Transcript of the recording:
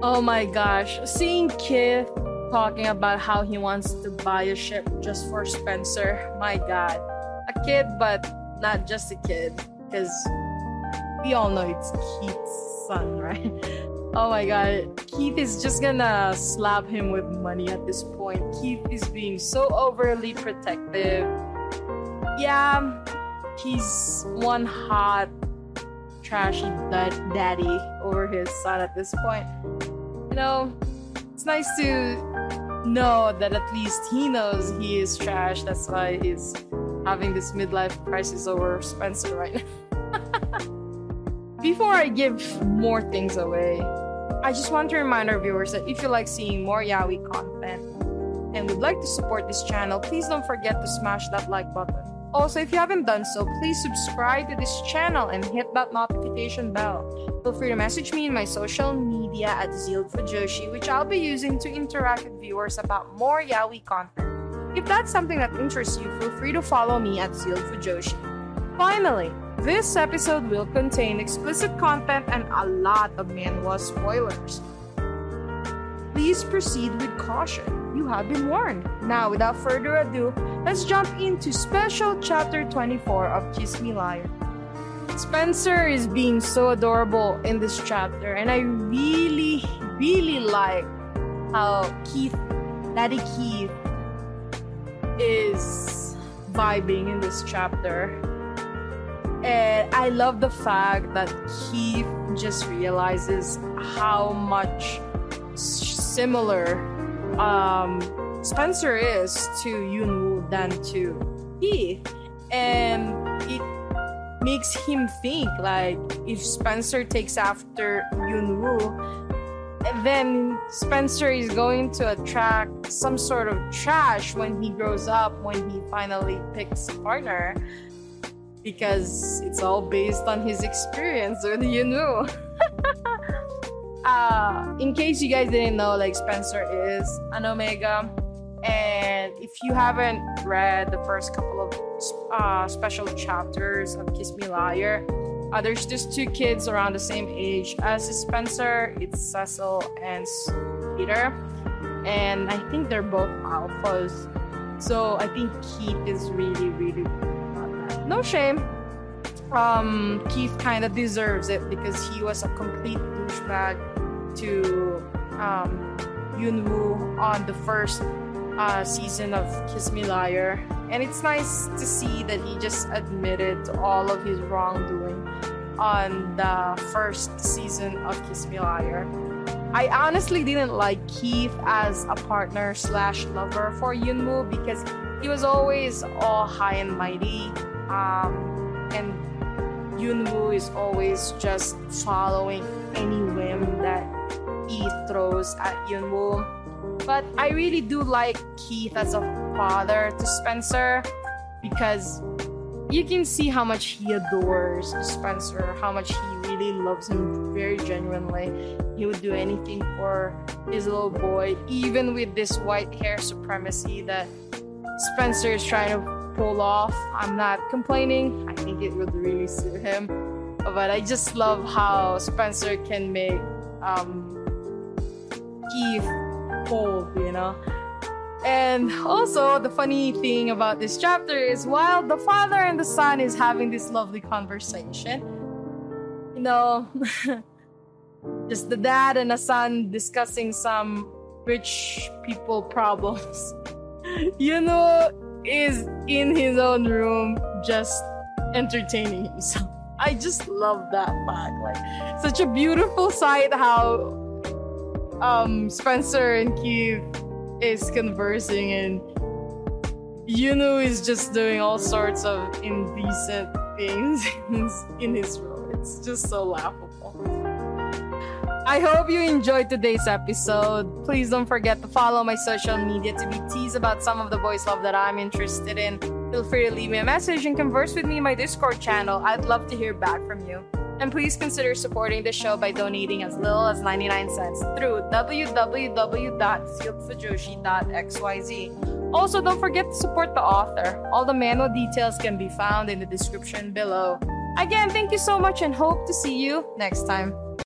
Oh my gosh, seeing Keith talking about how he wants to buy a ship just for Spencer. My god. A kid, but not just a kid. Because we all know it's Keith's son, right? Oh my god. Keith is just gonna slap him with money at this point. Keith is being so overly protective. Yeah, he's one hot, trashy daddy over his son at this point. Know, it's nice to know that at least he knows he is trash. That's why he's having this midlife crisis over Spencer right now. Before I give more things away, I just want to remind our viewers that if you like seeing more Yaoi content and would like to support this channel, please don't forget to smash that like button. Also, if you haven't done so, please subscribe to this channel and hit that notification bell. Feel free to message me in my social media at Fujoshi, which I'll be using to interact with viewers about more yaoi content. If that's something that interests you, feel free to follow me at Fujoshi. Finally, this episode will contain explicit content and a lot of manhwa spoilers. Please proceed with caution. You have been warned. Now, without further ado, let's jump into special chapter 24 of Kiss Me Liar. Spencer is being so adorable in this chapter, and I really, really like how Keith, Daddy Keith, is vibing in this chapter. And I love the fact that Keith just realizes how much similar um, Spencer is to Yunwoo than to Keith. And it makes him think like if Spencer takes after Yunwoo, then Spencer is going to attract some sort of trash when he grows up, when he finally picks a partner. Because it's all based on his experience with Yunwoo. uh, in case you guys didn't know, like Spencer is an Omega. And if you haven't read the first couple of uh, special chapters of Kiss Me Liar, uh, there's just two kids around the same age as Spencer. It's Cecil and Peter. And I think they're both alphas. So I think Keith is really, really No shame. Um, Keith kind of deserves it because he was a complete douchebag to um, Yunwoo on the first uh, season of Kiss Me Liar. And it's nice to see that he just admitted to all of his wrongdoing on the first season of Kiss Me Liar. I honestly didn't like Keith as a partner slash lover for Yunwoo because he was always all high and mighty. Um, and Yunwoo is always just following any whim that he throws at Yunwoo. But I really do like Keith as a father to Spencer because you can see how much he adores Spencer, how much he really loves him very genuinely. He would do anything for his little boy, even with this white hair supremacy that Spencer is trying to pull off. I'm not complaining. I think it would really suit him. But I just love how Spencer can make um, Keith hope, you know? And also, the funny thing about this chapter is while the father and the son is having this lovely conversation, you know, just the dad and the son discussing some rich people problems. you know, is in his own room just entertaining himself. I just love that fact. Like, such a beautiful sight how um, Spencer and Keith is conversing and Yunwoo is just doing all sorts of indecent things in his room. It's just so laughable. I hope you enjoyed today's episode. Please don't forget to follow my social media to be teased about some of the boys love that I'm interested in. Feel free to leave me a message and converse with me in my Discord channel. I'd love to hear back from you. And please consider supporting the show by donating as little as 99 cents through www.silkfujoshi.xyz. Also, don't forget to support the author. All the manhwa details can be found in the description below. Again, thank you so much and hope to see you next time.